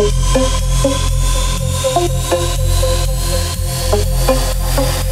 Thank you.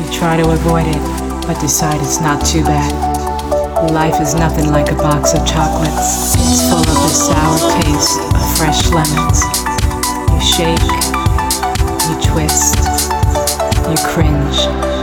You try to avoid it, but decide it's not too bad. Life is nothing like a box of chocolates. It's full of the sour taste of fresh lemons. You shake, you twist, you cringe.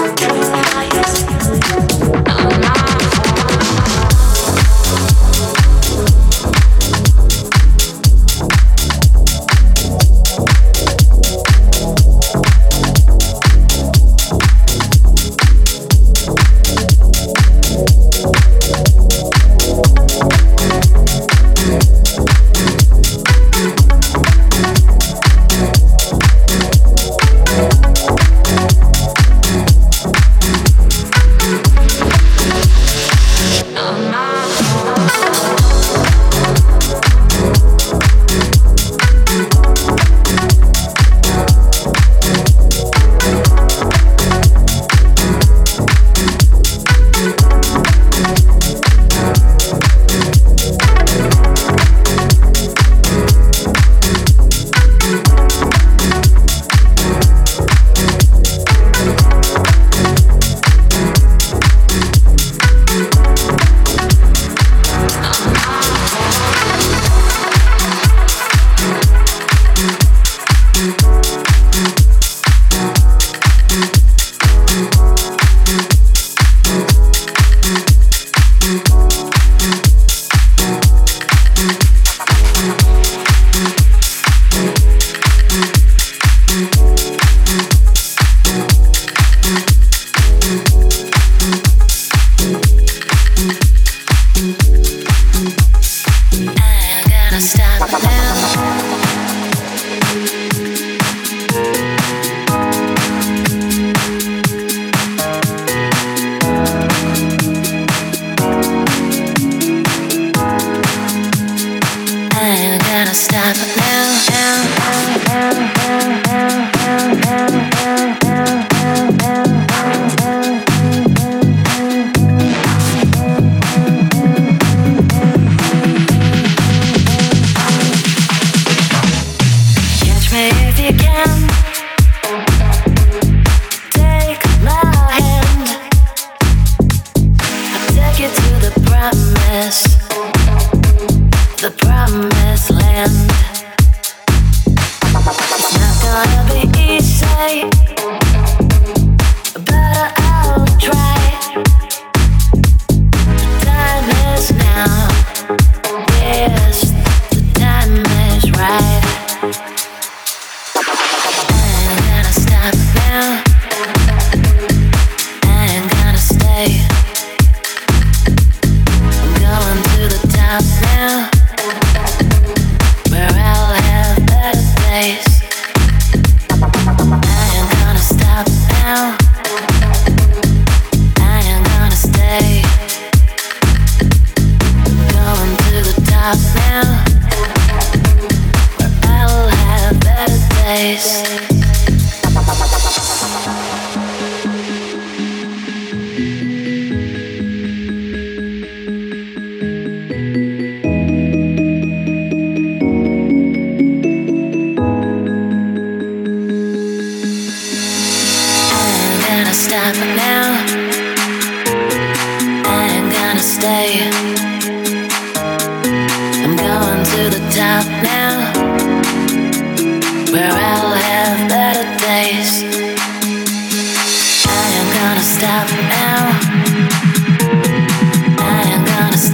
Give me the highest.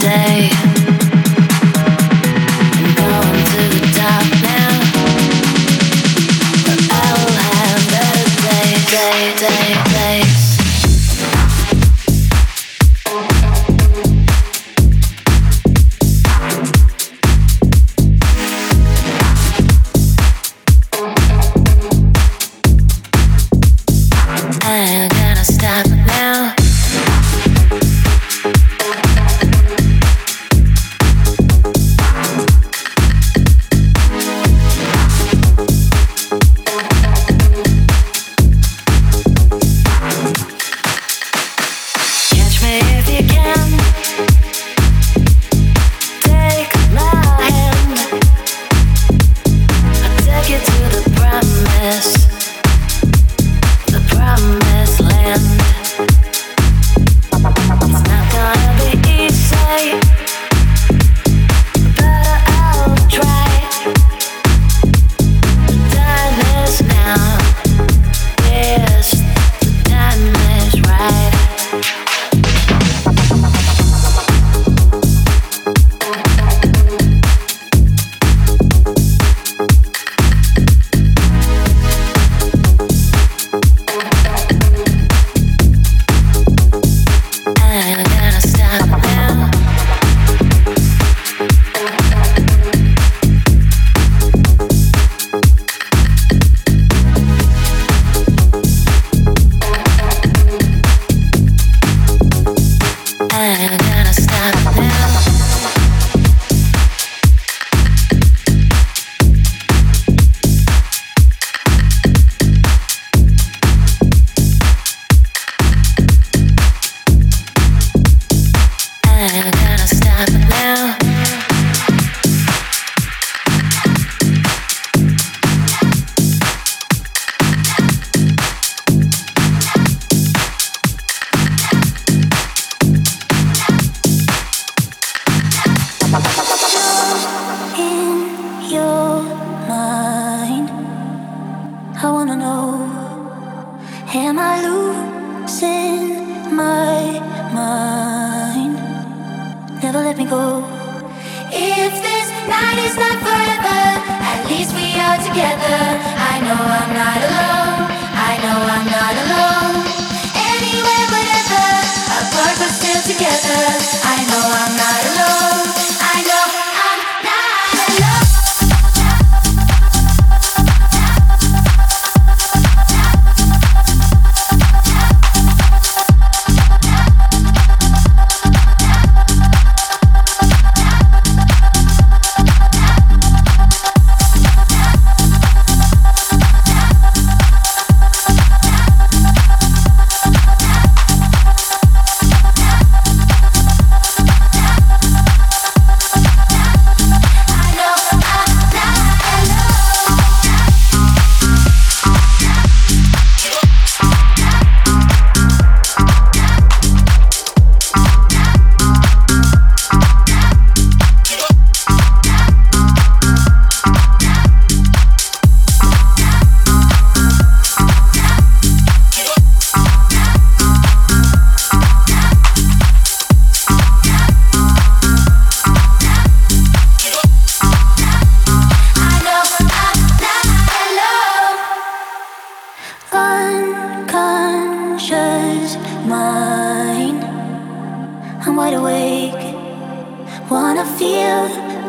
Together.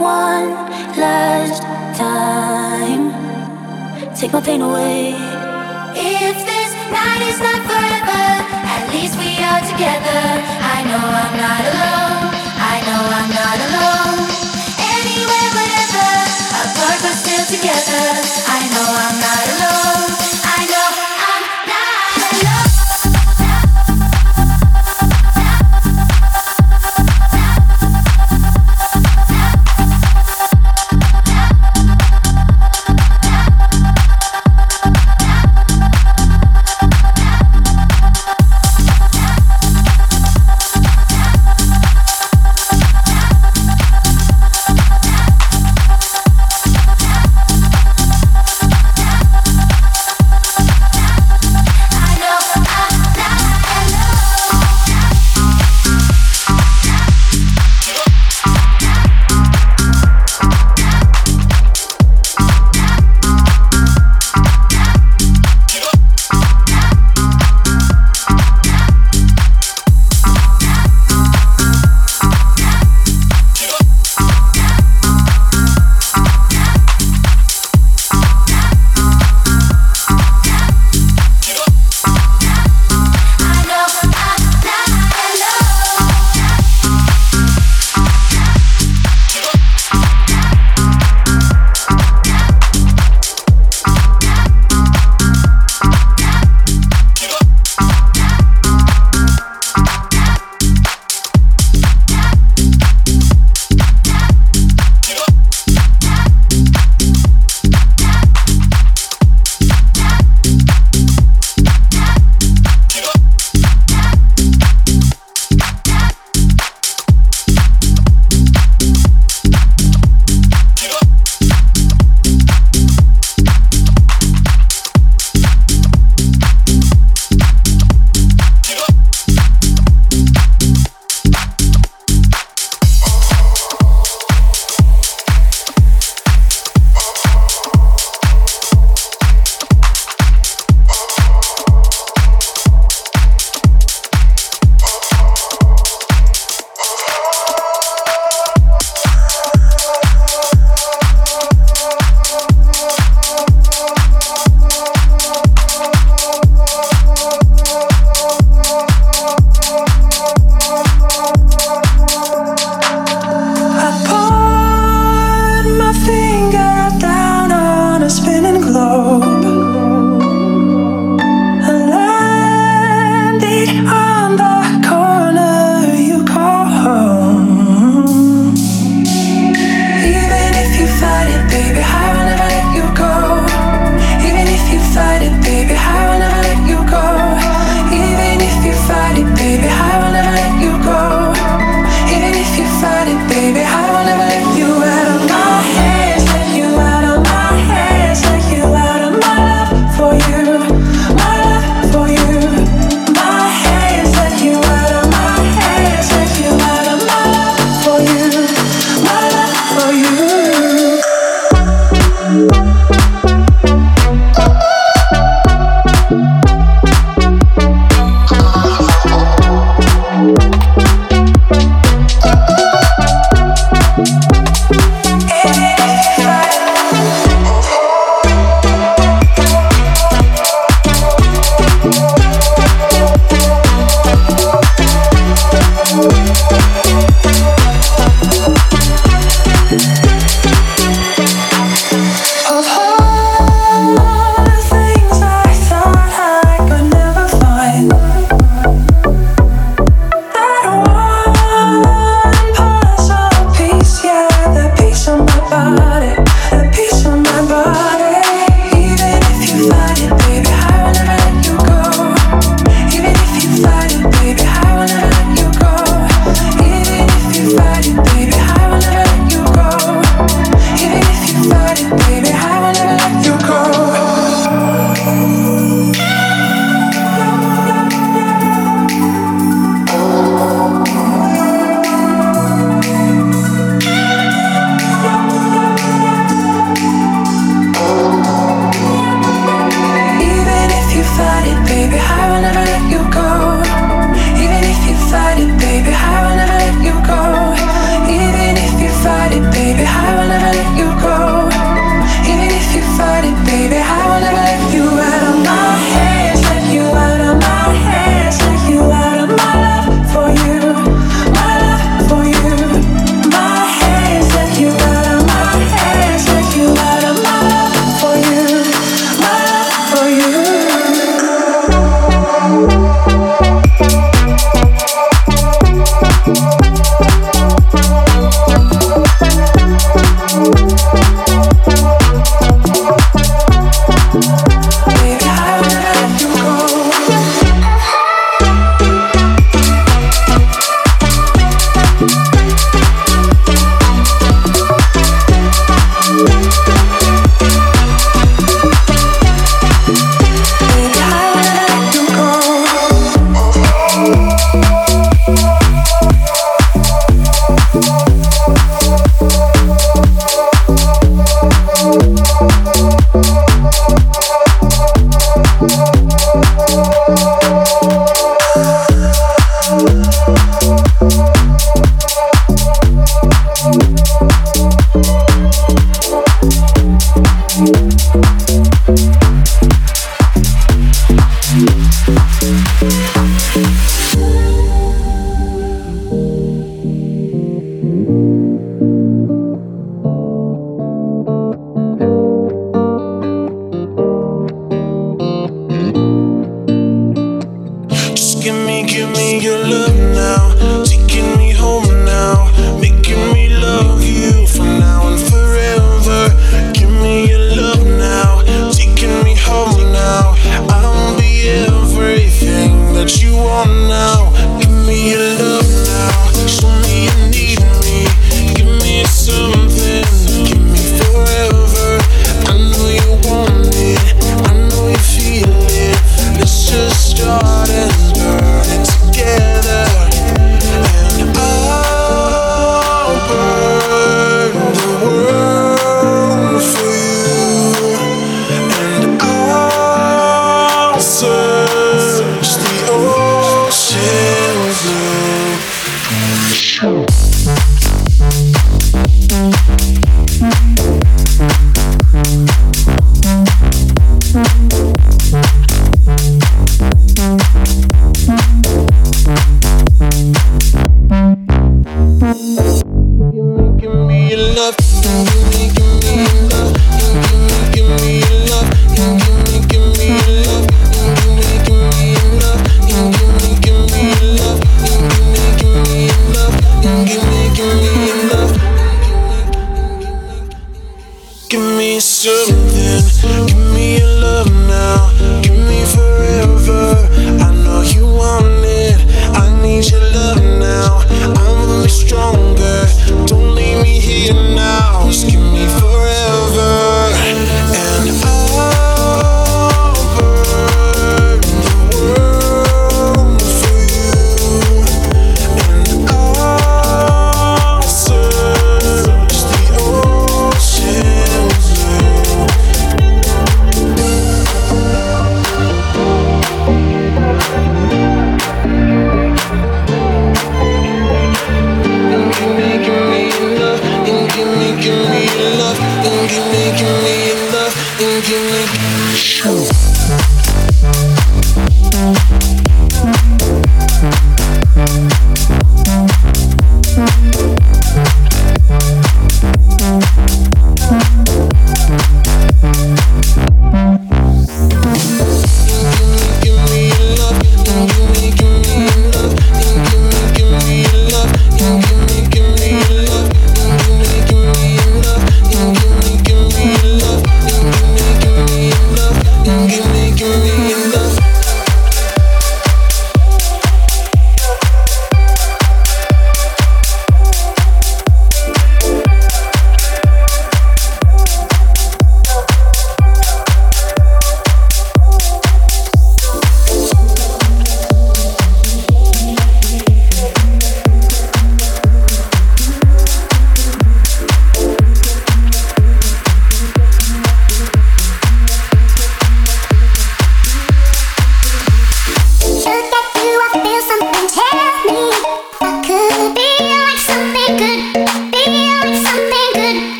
Last time. Take my pain away. If this night is not forever, at least we are together. I know I'm not alone. I know I'm not alone. Anywhere, wherever, apart but still together. I know I'm not alone.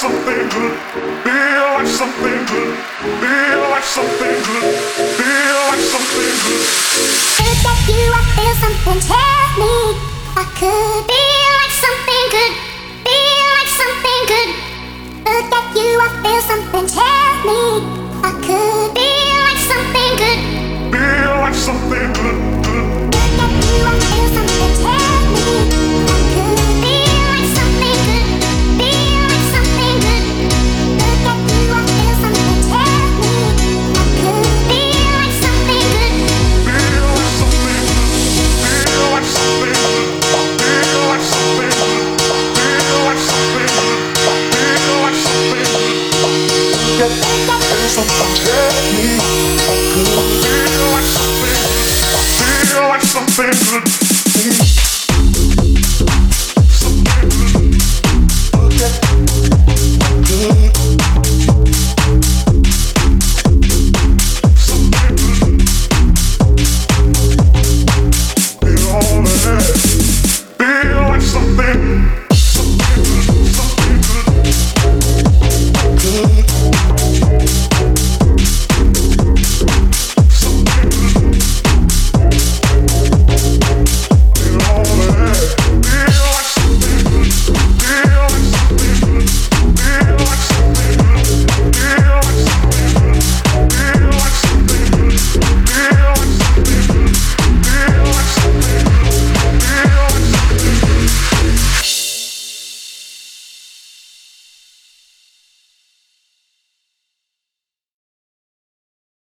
something good. Feel like something good. Feel like something good. Feel like something good. Look at you, I feel something. Tell me I could be like something good. Feel like something good. Look at you, I feel something. Tell me I could be like something good. Feel like something good. good. Look at you, I feel something. Tell